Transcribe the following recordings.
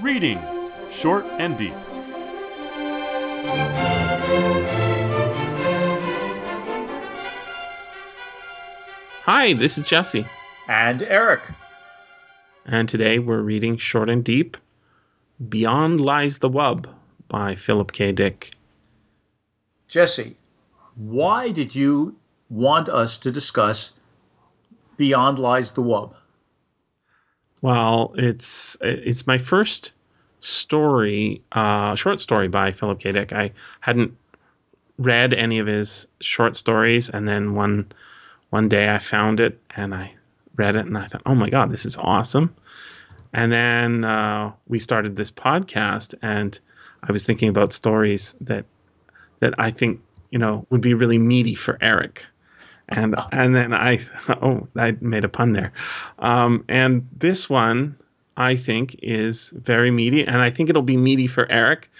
Reading Short and Deep. Hi, this is Jesse. And Eric. And today we're reading Short and Deep Beyond Lies the Wub by Philip K. Dick. Jesse, why did you want us to discuss Beyond Lies the Wub? Well, it's it's my first story, uh, short story by Philip K. Dick. I hadn't read any of his short stories, and then one one day I found it and I read it, and I thought, oh my god, this is awesome. And then uh, we started this podcast, and I was thinking about stories that that I think you know would be really meaty for Eric and and then I oh I made a pun there, um, and this one I think is very meaty, and I think it'll be meaty for Eric.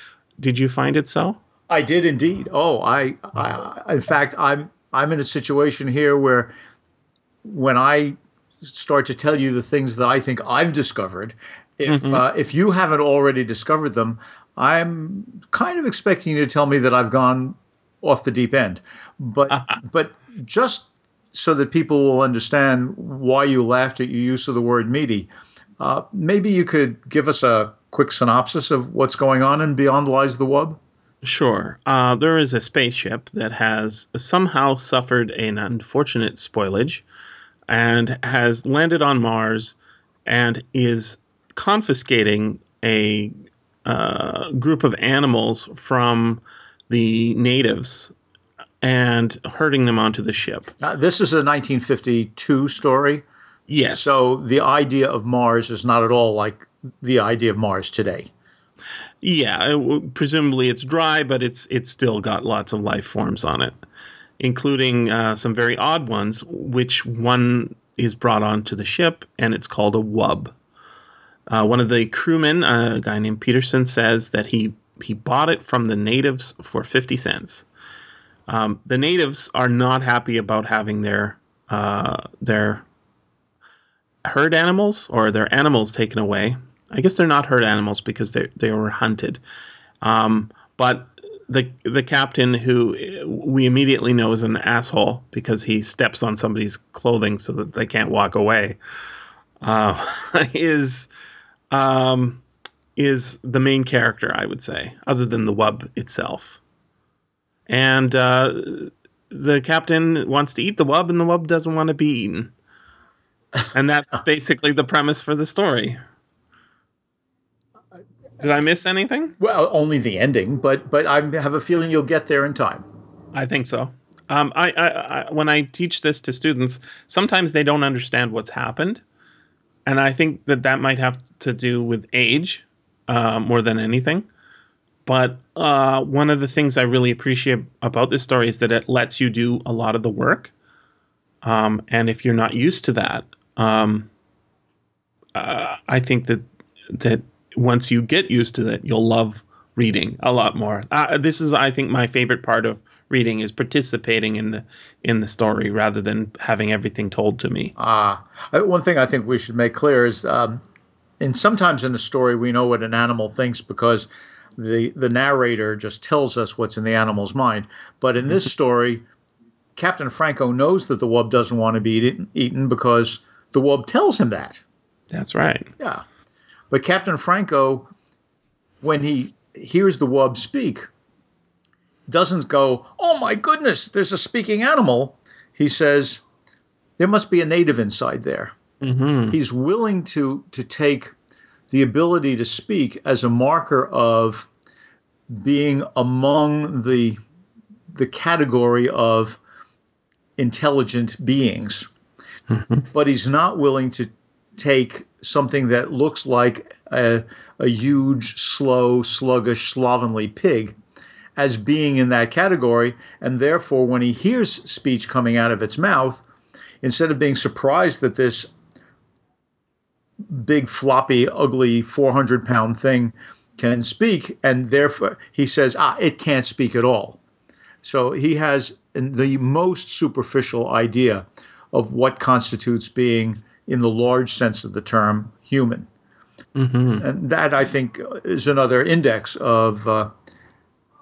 Did you find it so? I did indeed. Oh, I, I in fact I'm I'm in a situation here where when I start to tell you the things that I think I've discovered, if mm-hmm. uh, if you haven't already discovered them, I'm kind of expecting you to tell me that I've gone off the deep end. But but just so that people will understand why you laughed at your use of the word meaty, uh, maybe you could give us a quick synopsis of what's going on in Beyond Lies the Wub? Sure. Uh, there is a spaceship that has somehow suffered an unfortunate spoilage and has landed on Mars and is confiscating a uh, group of animals from the natives and herding them onto the ship. Uh, this is a 1952 story. Yes. So the idea of Mars is not at all like the idea of Mars today. Yeah, it, presumably it's dry, but it's it's still got lots of life forms on it, including uh, some very odd ones. Which one is brought onto the ship, and it's called a wub. Uh, one of the crewmen, a guy named Peterson, says that he he bought it from the natives for fifty cents. Um, the natives are not happy about having their uh, their herd animals or their animals taken away. I guess they're not herd animals because they they were hunted. Um, but the the captain, who we immediately know is an asshole because he steps on somebody's clothing so that they can't walk away, uh, is um, is the main character, I would say, other than the wub itself and uh, the captain wants to eat the wub, and the wub doesn't want to be eaten. And that's basically the premise for the story. Did I miss anything? Well, only the ending, but but I have a feeling you'll get there in time. I think so. Um, I, I, I, when I teach this to students, sometimes they don't understand what's happened, and I think that that might have to do with age uh, more than anything. But uh, one of the things I really appreciate about this story is that it lets you do a lot of the work. Um, and if you're not used to that, um, uh, I think that that once you get used to it, you'll love reading a lot more. Uh, this is, I think, my favorite part of reading is participating in the in the story rather than having everything told to me. Ah, uh, one thing I think we should make clear is, um, and sometimes in the story we know what an animal thinks because the the narrator just tells us what's in the animal's mind. But in this story, Captain Franco knows that the wub doesn't want to be eaten, eaten because the wub tells him that. That's right. Yeah. But Captain Franco, when he hears the wub speak, doesn't go, "Oh my goodness, there's a speaking animal." He says, "There must be a native inside there." Mm-hmm. He's willing to to take the ability to speak as a marker of being among the the category of intelligent beings mm-hmm. but he's not willing to take something that looks like a, a huge slow sluggish slovenly pig as being in that category and therefore when he hears speech coming out of its mouth instead of being surprised that this big, floppy, ugly 400 pound thing can speak, and therefore he says, ah, it can't speak at all. So he has the most superficial idea of what constitutes being, in the large sense of the term, human. Mm-hmm. And that, I think, is another index of uh,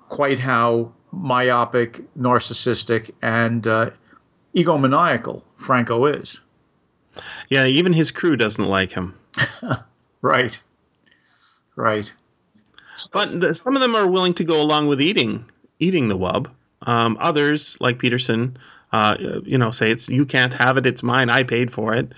quite how myopic, narcissistic, and uh, egomaniacal Franco is. Yeah, even his crew doesn't like him. Right. Right. But the, some of them are willing to go along with eating eating the wub. Um, others, like Peterson, uh, you know, say it's you can't have it. It's mine. I paid for it.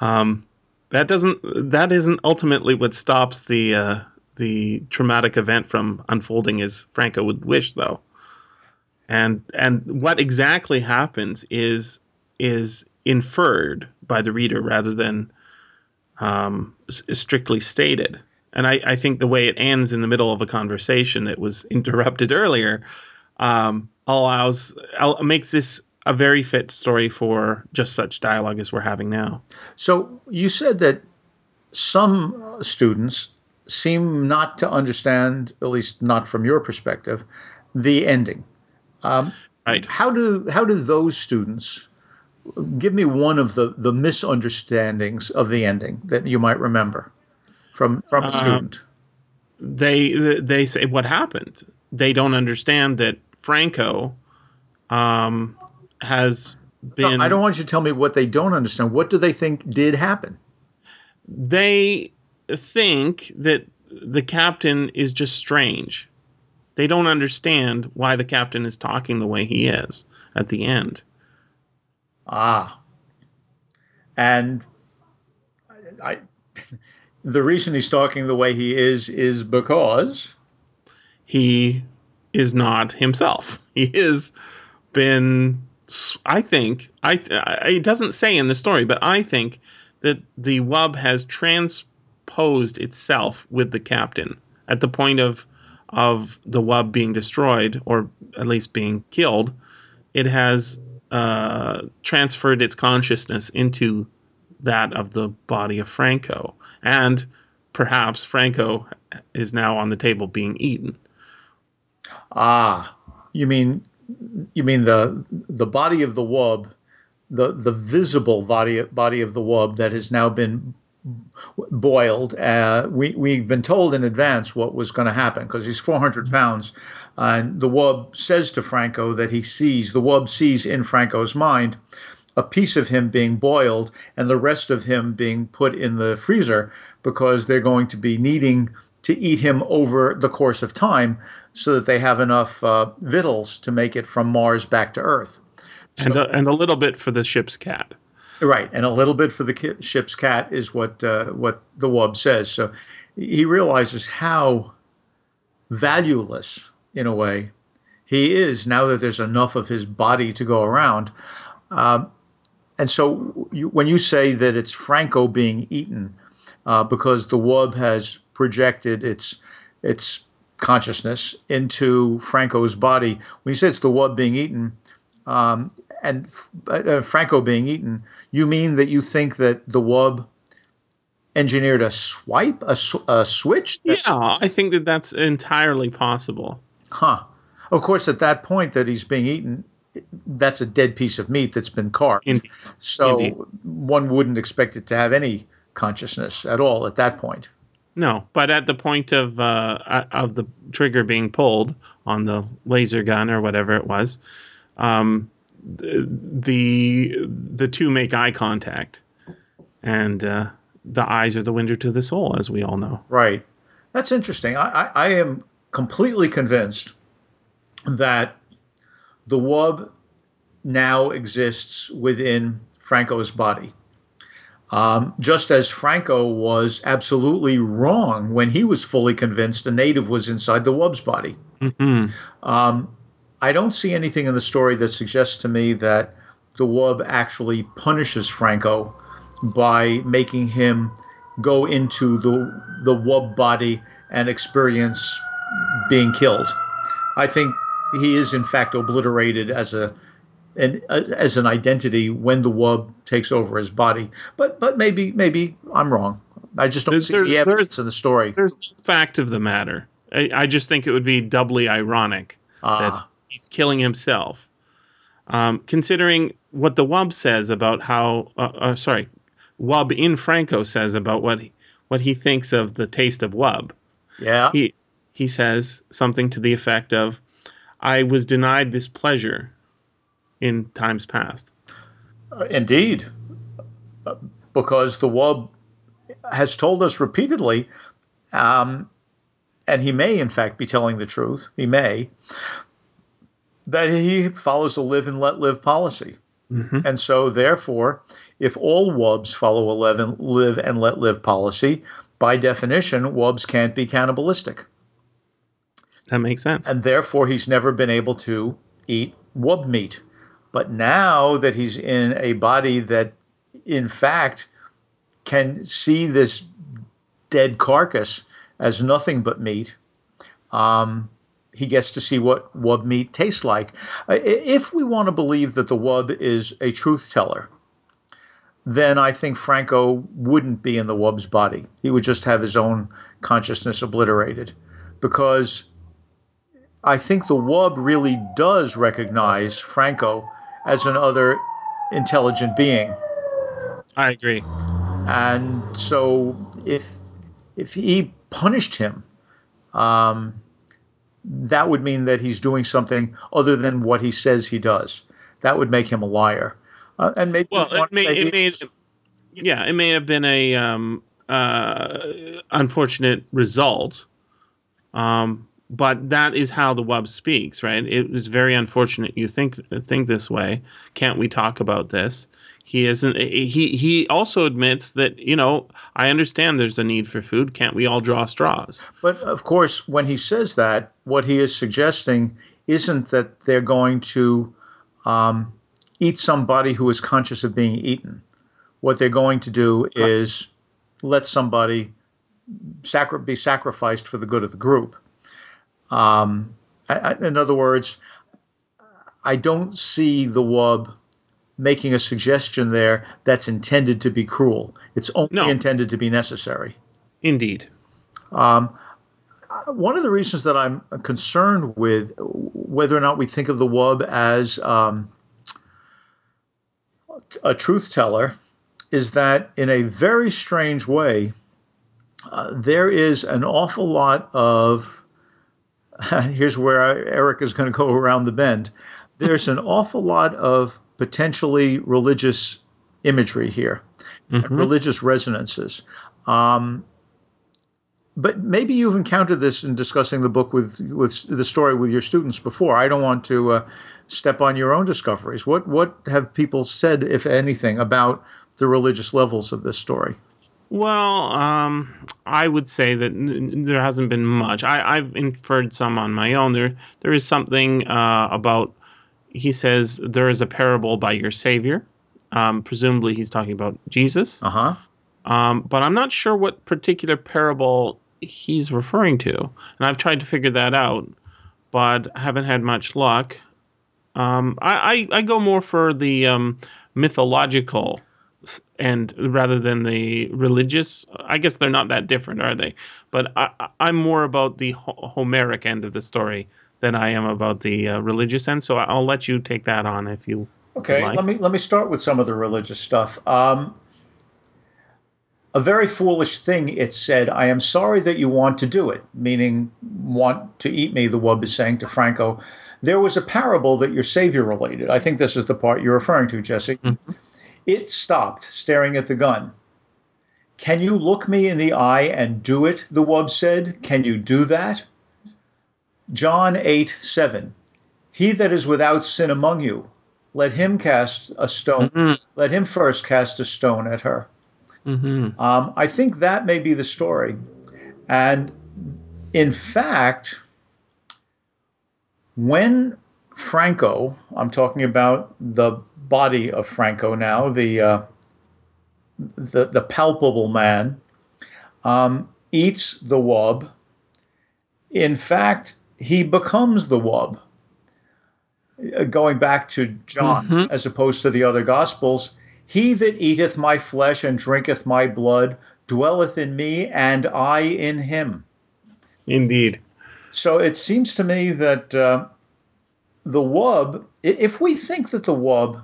Um, that doesn't. That isn't ultimately what stops the uh, the traumatic event from unfolding as Franco would wish, though. And and what exactly happens is is inferred by the reader rather than um, strictly stated. And I, I think the way it ends in the middle of a conversation that was interrupted earlier um, allows al- makes this a very fit story for just such dialogue as we're having now. So you said that some uh, students seem not to understand, at least not from your perspective, the ending. Right. How do how do those students give me one of the the misunderstandings of the ending that you might remember from from a student? They they say what happened. They don't understand that Franco um, has No, been. I don't want you to tell me what they don't understand. What do they think did happen? they think that the captain is just strange. They don't understand why the captain is talking the way he is at the end. Ah. And I, the reason he's talking the way he is is because He is not himself. He has been, I think, I it doesn't say in the story, but I think that the wub has transposed itself with the captain at the point of of the wub being destroyed or at least being killed. It has uh, transferred its consciousness into that of the body of Franco, and perhaps Franco is now on the table being eaten. ah, you mean you mean the the body of the wub, the the visible body body of the wub that has now been boiled. Uh, we we've been told in advance what was going to happen because he's 400 pounds, and the wub says to Franco that he sees the wub sees in Franco's mind a piece of him being boiled and the rest of him being put in the freezer because they're going to be needing to eat him over the course of time so that they have enough uh, victuals to make it from Mars back to Earth. and a, and a little bit for the ship's cat. Right, and a little bit for the ship's cat is what uh, what the wub says. So he realizes how valueless, in a way, he is now that there's enough of his body to go around. Um, and so you, when you say that it's Franco being eaten uh, because the wub has projected its its consciousness into Franco's body, when you say it's the wub being eaten, um, and uh, Franco being eaten, you mean that you think that the wub engineered a swipe, a, sw- a switch? Yeah, I think that that's entirely possible. Huh. Of course, at that point that he's being eaten, that's a dead piece of meat that's been carved. Indeed. So Indeed. one wouldn't expect it to have any consciousness at all at that point. No, but at the point of uh, of the trigger being pulled on the laser gun or whatever it was, um, the the two make eye contact, and uh, the eyes are the window to the soul, as we all know. Right. That's interesting. I, I, I am completely convinced that the wub now exists within Franco's body. Um, just as Franco was absolutely wrong when he was fully convinced a native was inside the wub's body. hmm Um, I don't see anything in the story that suggests to me that the wub actually punishes Franco by making him go into the the wub body and experience being killed. I think he is in fact obliterated as a an, as an identity when the wub takes over his body. But but maybe maybe I'm wrong. I just don't There's- see the evidence in the story. There's the fact of the matter. I, I just think it would be doubly ironic that Ah, he's killing himself. Um, considering what the Wub says about how, uh, uh, sorry, Wub in Franco says about what he, what he thinks of the taste of wub. Yeah. He he says something to the effect of, "I was denied this pleasure in times past." Uh, Indeed. Uh, Because the wub has told us repeatedly, um, and he may, in fact, be telling the truth, he may, that he follows a live and let live policy. Mhm. And so, therefore, if all wubs follow a live and, live and let live policy, by definition, wubs can't be cannibalistic. That makes sense. and therefore he's never been able to eat wub meat. But now that he's in a body that, in fact, can see this dead carcass as nothing but meat, um, he gets to see what wub meat tastes like. If we want to believe that the wub is a truth teller, then I think Franco wouldn't be in the wub's body. He would just have his own consciousness obliterated. Because I think the wub really does recognize Franco as another intelligent being. I agree. And so if if he punished him, um, that would mean that he's doing something other than what he says he does. That would make him a liar. Uh, and maybe Well, it may, it may, yeah, it may have been a um, uh, unfortunate result, um, but that is how the wub speaks, right? It is very unfortunate you think think this way. Can't we talk about this? He isn't. He he also admits that you know I understand there's a need for food. Can't we all draw straws? But of course, when he says that, what he is suggesting isn't that they're going to um, eat somebody who is conscious of being eaten. What they're going to do is let somebody sacri- be sacrificed for the good of the group. Um, I, I, in other words, I don't see the wub making a suggestion there that's intended to be cruel. It's only No. intended to be necessary. Indeed. Um, one of the reasons that I'm concerned with whether or not we think of the wub as um, a truth teller is that in a very strange way, uh, there is an awful lot of. Here's where Eric is going to go around the bend. There's an awful lot of potentially religious imagery here Mhm. religious resonances. Um, but maybe you've encountered this in discussing the book with with the story with your students before. I don't want to uh, step on your own discoveries. What what have people said, if anything, about the religious levels of this story? Well, um, I would say that n- there hasn't been much. I, I've inferred some on my own. There, there is something uh, about. He says there is a parable by your Savior. Um, presumably, he's talking about Jesus. Uh huh. Um, but I'm not sure what particular parable he's referring to, and I've tried to figure that out, but haven't had much luck. Um, I, I I go more for the um, mythological end rather than the religious. I guess they're not that different, are they? But I, I'm more about the Homeric end of the story than I am about the uh, religious end. So I'll let you take that on if you. Okay, Like? let me let me start with some of the religious stuff. Um, a very foolish thing it said, I am sorry that you want to do it, meaning want to eat me, the wub is saying to Franco. There was a parable that your savior related. I think this is the part you're referring to, Jesse. It stopped, staring at the gun. Can you look me in the eye and do it? The wub said. Can you do that? John 8 7. He that is without sin among you, let him cast a stone. Mhm. Let him first cast a stone at her. Mm-hmm. Um, I think that may be the story. And in fact, when Franco, I'm talking about the body of Franco now, the uh, the, the palpable man, um, eats the wub. In fact, he becomes the wub. Uh, Going back to John, Mhm. as opposed to the other gospels, he that eateth my flesh and drinketh my blood dwelleth in me, and I in him. Indeed. So it seems to me that uh, the wub, if we think that the wub,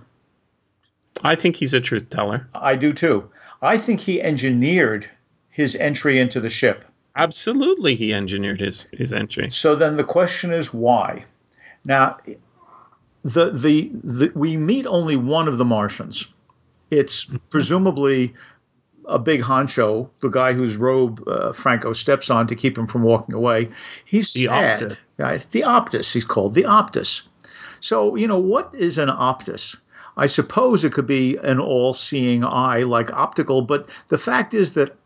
I think he's a truth teller. I do too, I think he engineered his entry into the ship. Absolutely, he engineered his, his entry. So then the question is why? Now, the, the, the we meet only one of the Martians. It's presumably a big honcho, the guy whose robe uh, Franco steps on to keep him from walking away. He's The sad, Optus. right? The Optus, he's called the Optus. So you know what is an Optus? I suppose it could be an all-seeing eye like optical, but the fact is that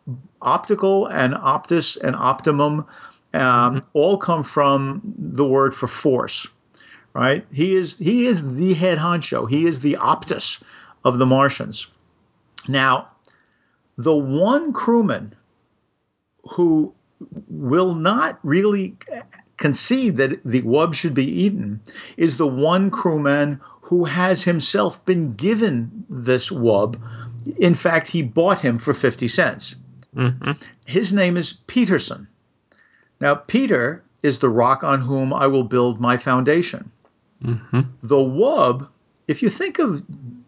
optical and optus and optimum um, all come from the word for force right? He is he is the head honcho. He is the Optus of the Martians. Now, the one crewman who will not really concede that the wub should be eaten is the one crewman who has himself been given this wub. In fact, he bought him for 50 cents. hmm His name is Peterson. Now, Peter is the rock on whom I will build my foundation. hmm The wub, if you think of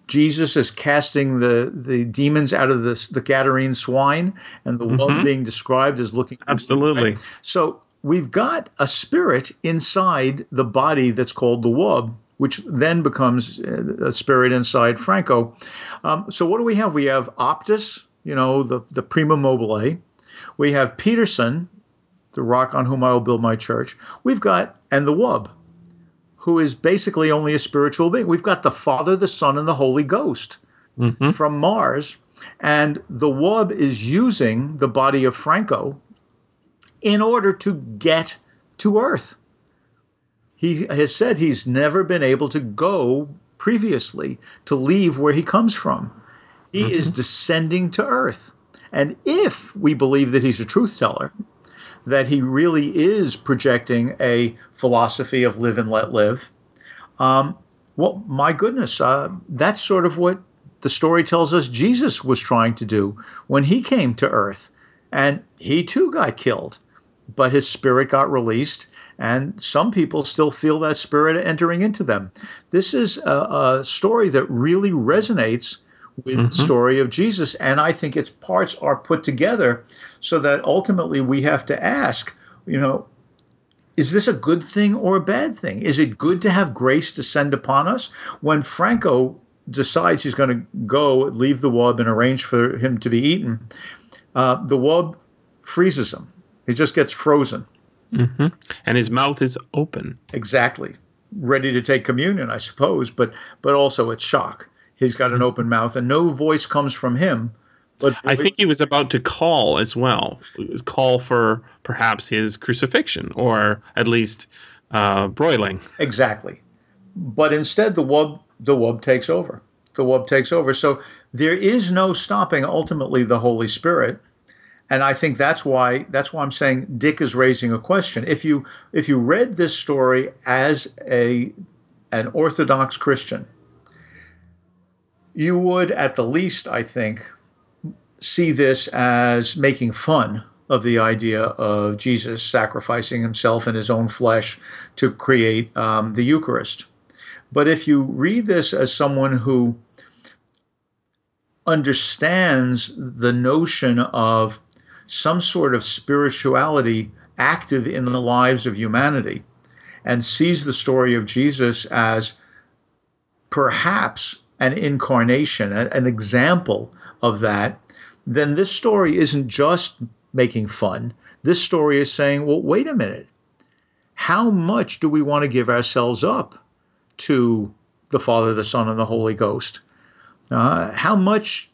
Jesus as casting the, the demons out of the, the Gadarene swine, and the wub Mhm. being described as looking. Absolutely. So we've got a spirit inside the body that's called the wub, which then becomes uh, a spirit inside Franco. Um, so what do we have? We have Optus, you know, the, the prima mobile. We have Peterson, the rock on whom I will build my church. We've got, and the wub, who is basically only a spiritual being. We've got the Father, the Son, and the Holy Ghost hmm from Mars, and the Wub is using the body of Franco in order to get to Earth. He has said he's never been able to go previously to leave where he comes from. He is descending to Earth. And if we believe that he's a truth teller, that he really is projecting a philosophy of live and let live, um, well, my goodness, uh, that's sort of what the story tells us Jesus was trying to do when he came to earth. And he too got killed, but his spirit got released. And some people still feel that spirit entering into them. This is a, a story that really resonates with the story of Jesus. And I think its parts are put together so that ultimately we have to ask, you know, is this a good thing or a bad thing? Is it good to have grace descend upon us? When Franco decides he's going to go, leave the wub, and arrange for him to be eaten, uh, the wub freezes him. He just gets frozen. Hmm And his mouth is open. Exactly. Ready to take communion, I suppose, but but also it's shock. He's got an open mouth, and no voice comes from him. But I think he was about to call as well, call for perhaps his crucifixion or at least uh, broiling. Exactly. But instead, the wub the wub takes over. The wub takes over. So there is no stopping ultimately the Holy Spirit. And I think that's why that's why I'm saying Dick is raising a question. If you if you read this story as a an Orthodox Christian, you would at the least, I think, see this as making fun of the idea of Jesus sacrificing himself in his own flesh to create um, the Eucharist. But if you read this as someone who understands the notion of some sort of spirituality active in the lives of humanity and sees the story of Jesus as perhaps an incarnation, an example of that, then this story isn't just making fun. This story is saying, well, wait a minute. How much do we want to give ourselves up to the Father, the Son, and the Holy Ghost? Uh, how much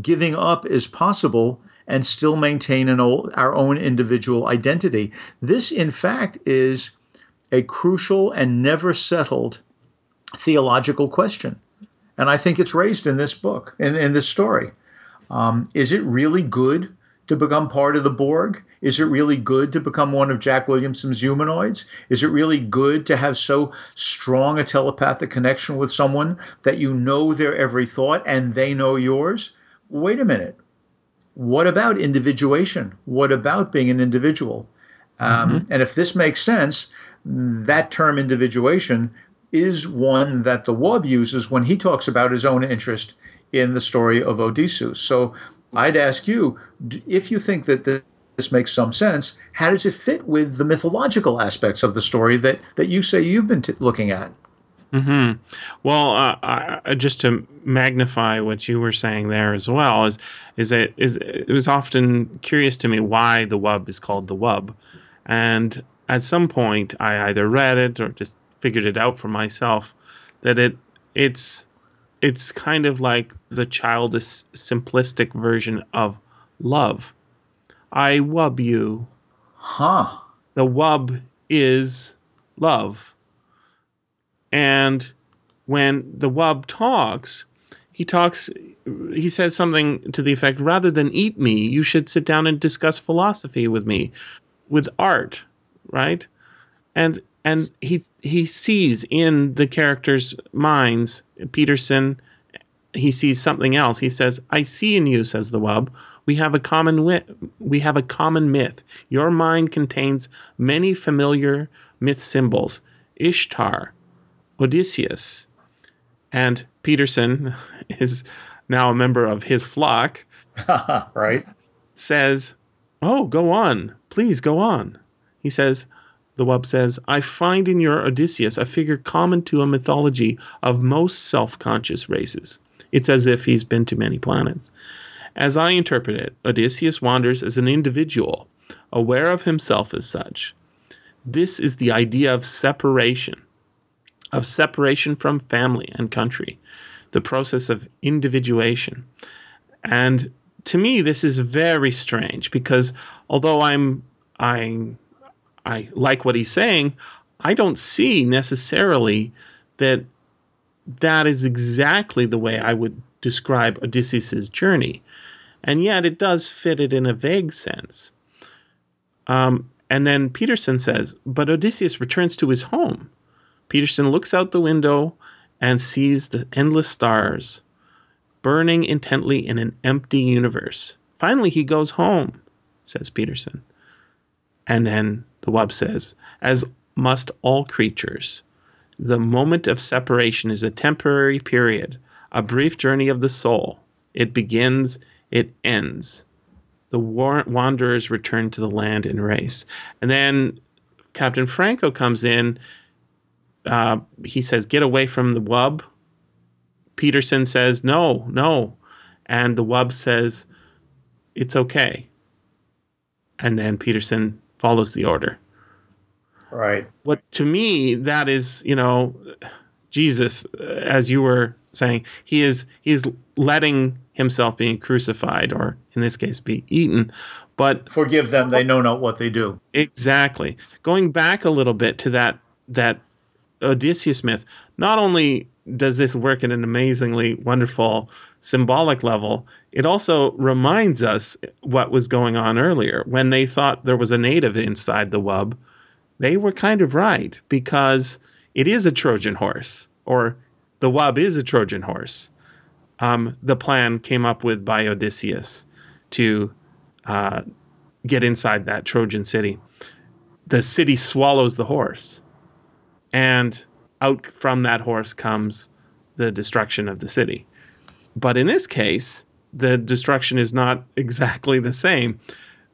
giving up is possible and still maintain an old, our own individual identity? This, in fact, is a crucial and never settled theological question. And I think it's raised in this book, in, in this story. Um, is it really good to become part of the Borg? Is it really good to become one of Jack Williamson's humanoids? Is it really good to have so strong a telepathic connection with someone that you know their every thought and they know yours? Wait a minute. What about individuation? What about being an individual? Um, And if this makes sense, that term individuation is one that the Wub uses when he talks about his own interest in the story of Odysseus. So I'd ask you if you think that this makes some sense. How does it fit with the mythological aspects of the story that that you say you've been t- looking at? Hmm. Well, uh, I, just to magnify what you were saying there as well is is that is, it was often curious to me why the wub is called the wub, and at some point I either read it or just figured it out for myself that it it's it's kind of like the childish simplistic version of love. I wub you. Huh. The wub is love and when the wub talks, he talks he says something to the effect rather than eat me, you should sit down and discuss philosophy with me, with art, right? And and he he sees in the characters' minds, Peterson, he sees something else. He says, "I see in you," says the wub. We have a common wit. We have a common myth. Your mind contains many familiar myth symbols. Ishtar, Odysseus. And Peterson is now a member of his flock. right. Says, Oh, go on. Please go on. He says, the wub says, I find in your Odysseus a figure common to a mythology of most self conscious races. It's as if he's been to many planets. As I interpret it, Odysseus wanders as an individual, aware of himself as such. This is the idea of separation of separation from family and country, the process of individuation. And to me, this is very strange because although I'm I I like what he's saying, I don't see necessarily that that is exactly the way I would describe Odysseus's journey, and yet it does fit it in a vague sense. Um, and then Peterson says, but Odysseus returns to his home. Peterson looks out the window and sees the endless stars burning intently in an empty universe. Finally, he goes home, says Peterson. And then the wub says, as must all creatures. The moment of separation is a temporary period, a brief journey of the soul. It begins, it ends. The wanderers return to the land in race. And then Captain Franco comes in uh, he says, "Get away from the wub." Peterson says, "No, no," and the wub says, "It's okay." And then Peterson follows the order. Right. What to me that is, you know, Jesus, as you were saying, he is he is letting himself being crucified, or in this case, be eaten. But forgive them; they know not what they do. Exactly. Going back a little bit to that that Odysseus myth, not only does this work at an amazingly wonderful symbolic level, it also reminds us what was going on earlier. When they thought there was a native inside the wub, they were kind of right because it is a Trojan horse, or the wub is a Trojan horse. Um, the plan came up with by Odysseus to uh, get inside that Trojan city. The city swallows the horse and out from that horse comes the destruction of the city. But in this case, the destruction is not exactly the same.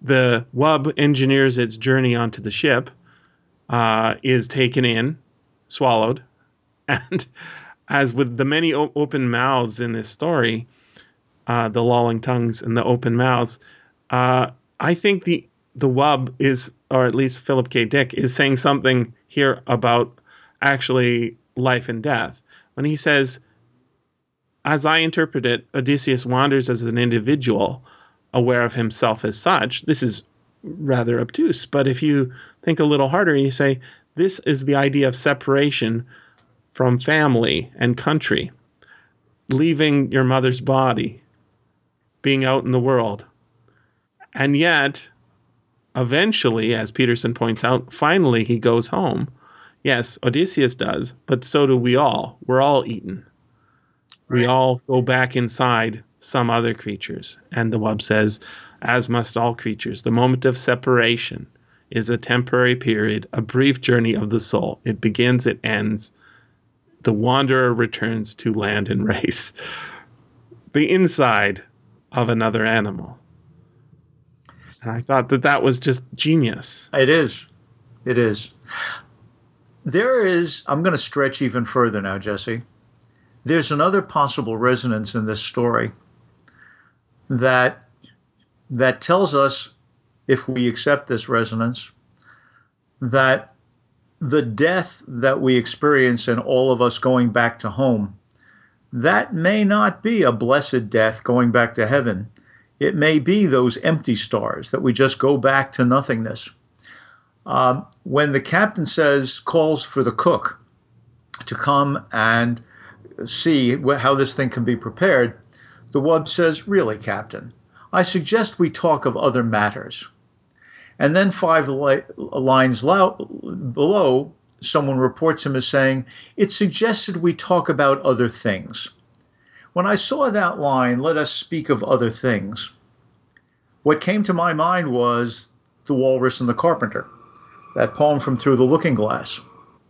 The wub engineers its journey onto the ship, uh, is taken in, swallowed, and as with the many o- open mouths in this story, uh, the lolling tongues and the open mouths, uh, I think the the wub is, or at least Philip K. Dick is saying something here about actually life and death. When he says, as I interpret it, Odysseus wanders as an individual, aware of himself as such. This is rather obtuse, but if you think a little harder, you say, this is the idea of separation from family and country, leaving your mother's body, being out in the world. And yet, eventually, as Peterson points out, finally he goes home Yes, Odysseus does, but so do we all. We're all eaten. Right. We all go back inside some other creatures. And the wub says, as must all creatures, the moment of separation is a temporary period, a brief journey of the soul. It begins, it ends. The wanderer returns to land and race. The inside of another animal. And I thought that that was just genius. It is. It is. There is, I'm going to stretch even further now, Jesse. There's another possible resonance in this story that that tells us if we accept this resonance that the death that we experience and all of us going back to home that may not be a blessed death going back to heaven it may be those empty stars that we just go back to nothingness um, when the captain says calls for the cook to come and see how this thing can be prepared the wub says really captain i suggest we talk of other matters and then five li- lines below, someone reports him as saying, It suggested we talk about other things. When I saw that line, let us speak of other things, what came to my mind was The Walrus and the Carpenter, that poem from Through the Looking Glass.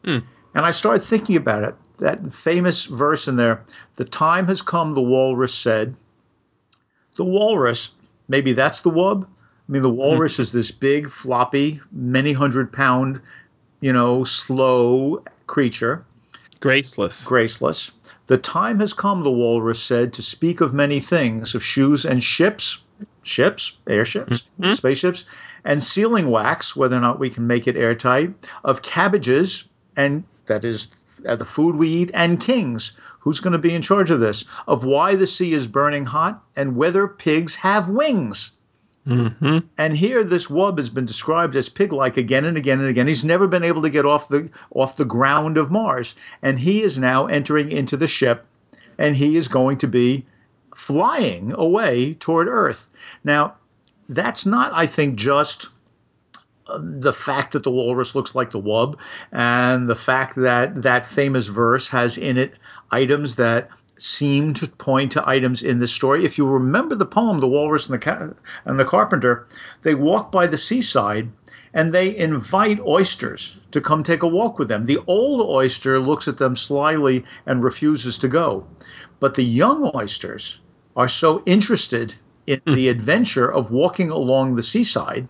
Mm. And I started thinking about it. That famous verse in there, the time has come, the walrus said. The walrus, maybe that's the wub, I mean, the walrus mm-hmm. is this big, floppy, many hundred pound, you know, slow creature. Graceless. Graceless. The time has come, the walrus said, to speak of many things of shoes and ships, ships, airships, mm-hmm. spaceships, and sealing wax, whether or not we can make it airtight, of cabbages, and that is uh, the food we eat, and kings. Who's going to be in charge of this? Of why the sea is burning hot and whether pigs have wings. Mm-hmm. And here, this wub has been described as pig-like again and again and again. He's never been able to get off the off the ground of Mars, and he is now entering into the ship, and he is going to be flying away toward Earth. Now, that's not, I think, just uh, the fact that the walrus looks like the wub, and the fact that that famous verse has in it items that seem to point to items in this story. If you remember the poem, The Walrus and the, and the Carpenter, they walk by the seaside and they invite oysters to come take a walk with them. The old oyster looks at them slyly and refuses to go. But the young oysters are so interested in hmm. the adventure of walking along the seaside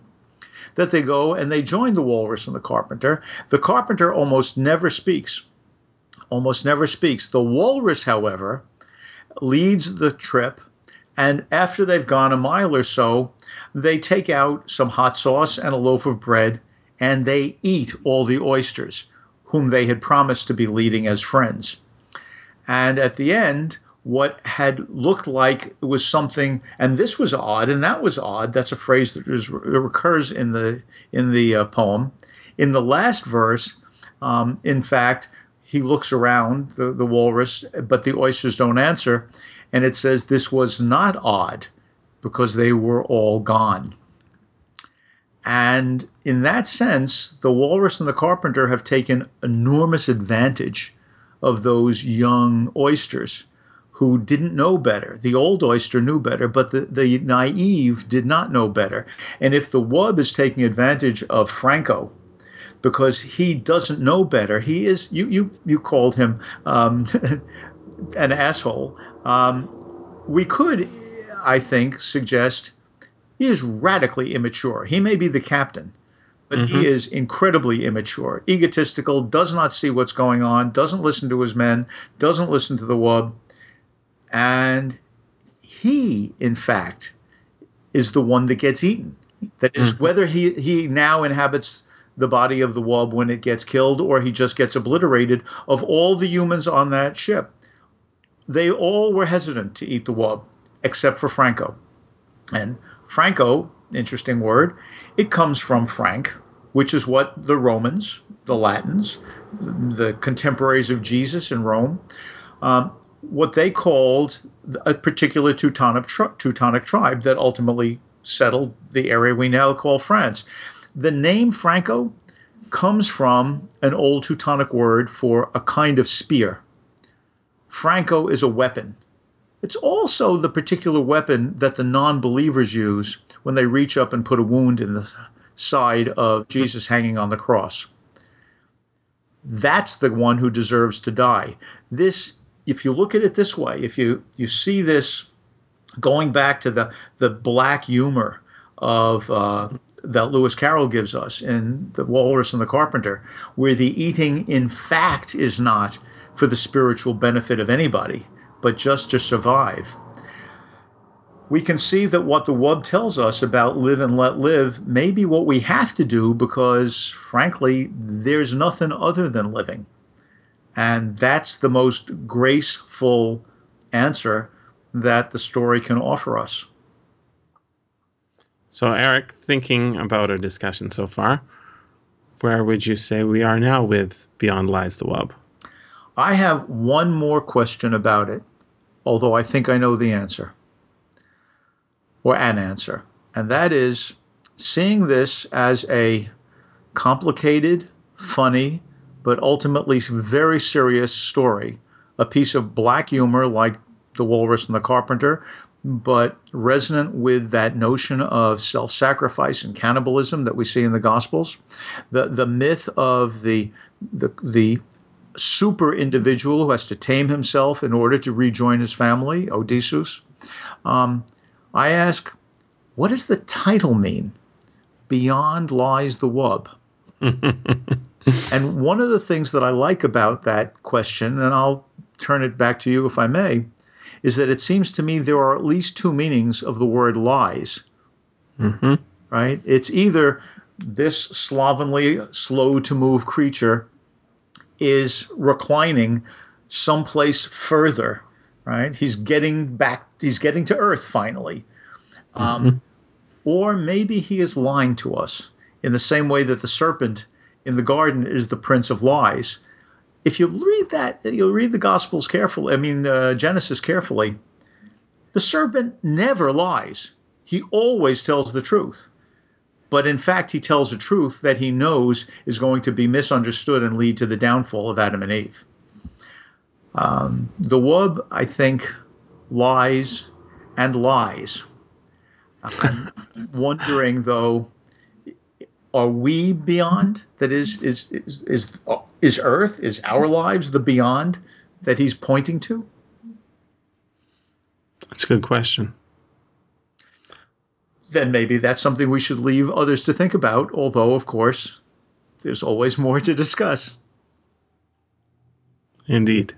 that they go and they join the walrus and the carpenter. The carpenter almost never speaks almost never speaks. The walrus, however, leads the trip, and after they've gone a mile or so, they take out some hot sauce and a loaf of bread, and they eat all the oysters, whom they had promised to be leading as friends. And at the end, what had looked like was something, and this was odd, and that was odd. That's a phrase that, is, recurs in the in the uh, poem. In the last verse, um, in fact, he looks around the, the walrus, but the oysters don't answer. And it says this was not odd because they were all gone. And in that sense, the walrus and the carpenter have taken enormous advantage of those young oysters who didn't know better. The old oyster knew better, but the, the naive did not know better. And if the wub is taking advantage of Franco, because he doesn't know better. He is you you you called him um, an asshole. Um, we could, I think, suggest he is radically immature. He may be the captain, but mm-hmm. he is incredibly immature, egotistical, does not see what's going on, doesn't listen to his men, doesn't listen to the wub, and he, in fact, is the one that gets eaten. That is, mm-hmm. whether he he now inhabits the body of the wub when it gets killed or he just gets obliterated. Of all the humans on that ship, they all were hesitant to eat the wub except for Franco. And Franco, interesting word, it comes from Frank, which is what the Romans, the Latins, the contemporaries of Jesus in Rome, um, what they called a particular Teutonic, tri- Teutonic tribe that ultimately settled the area we now call France. The name Franco comes from an old Teutonic word for a kind of spear. Franco is a weapon. It's also the particular weapon that the non believers use when they reach up and put a wound in the side of Jesus hanging on the cross. That's the one who deserves to die. This, if you look at it this way, if you, you see this going back to the the black humor of uh, that Lewis Carroll gives us in The Walrus and the Carpenter, where the eating, in fact, is not for the spiritual benefit of anybody, but just to survive. We can see that what the wub tells us about live and let live may be what we have to do because, frankly, there's nothing other than living. And that's the most graceful answer that the story can offer us. So, Eric, thinking about our discussion so far, where would you say we are now with Beyond Lies the Wub? I have one more question about it, although I think I know the answer, or an answer, and that is seeing this as a complicated, funny, but ultimately very serious story, a piece of black humor like The Walrus and the Carpenter, but resonant with that notion of self-sacrifice and cannibalism that we see in the Gospels, the the myth of the the the super individual who has to tame himself in order to rejoin his family, Odysseus. Um, I ask, what does the title mean? Beyond lies the wub. and one of the things that I like about that question, and I'll turn it back to you if I may, is that it seems to me there are at least two meanings of the word lies. Mm-hmm. Right? It's either this slovenly, slow to move creature is reclining someplace further, right? He's getting back, he's getting to Earth finally. Um, mm-hmm. Or maybe he is lying to us in the same way that the serpent in the garden is the prince of lies if you read that, you'll read the Gospels carefully. I mean, uh, Genesis carefully. The serpent never lies. He always tells the truth. But in fact, he tells a truth that he knows is going to be misunderstood and lead to the downfall of Adam and Eve. Um, the wub, I think, lies and lies. I'm wondering, though, are we beyond? That is, is, is, is is Earth, is our lives the beyond that he's pointing to? That's a good question. Then maybe that's something we should leave others to think about, although, of course, there's always more to discuss. Indeed.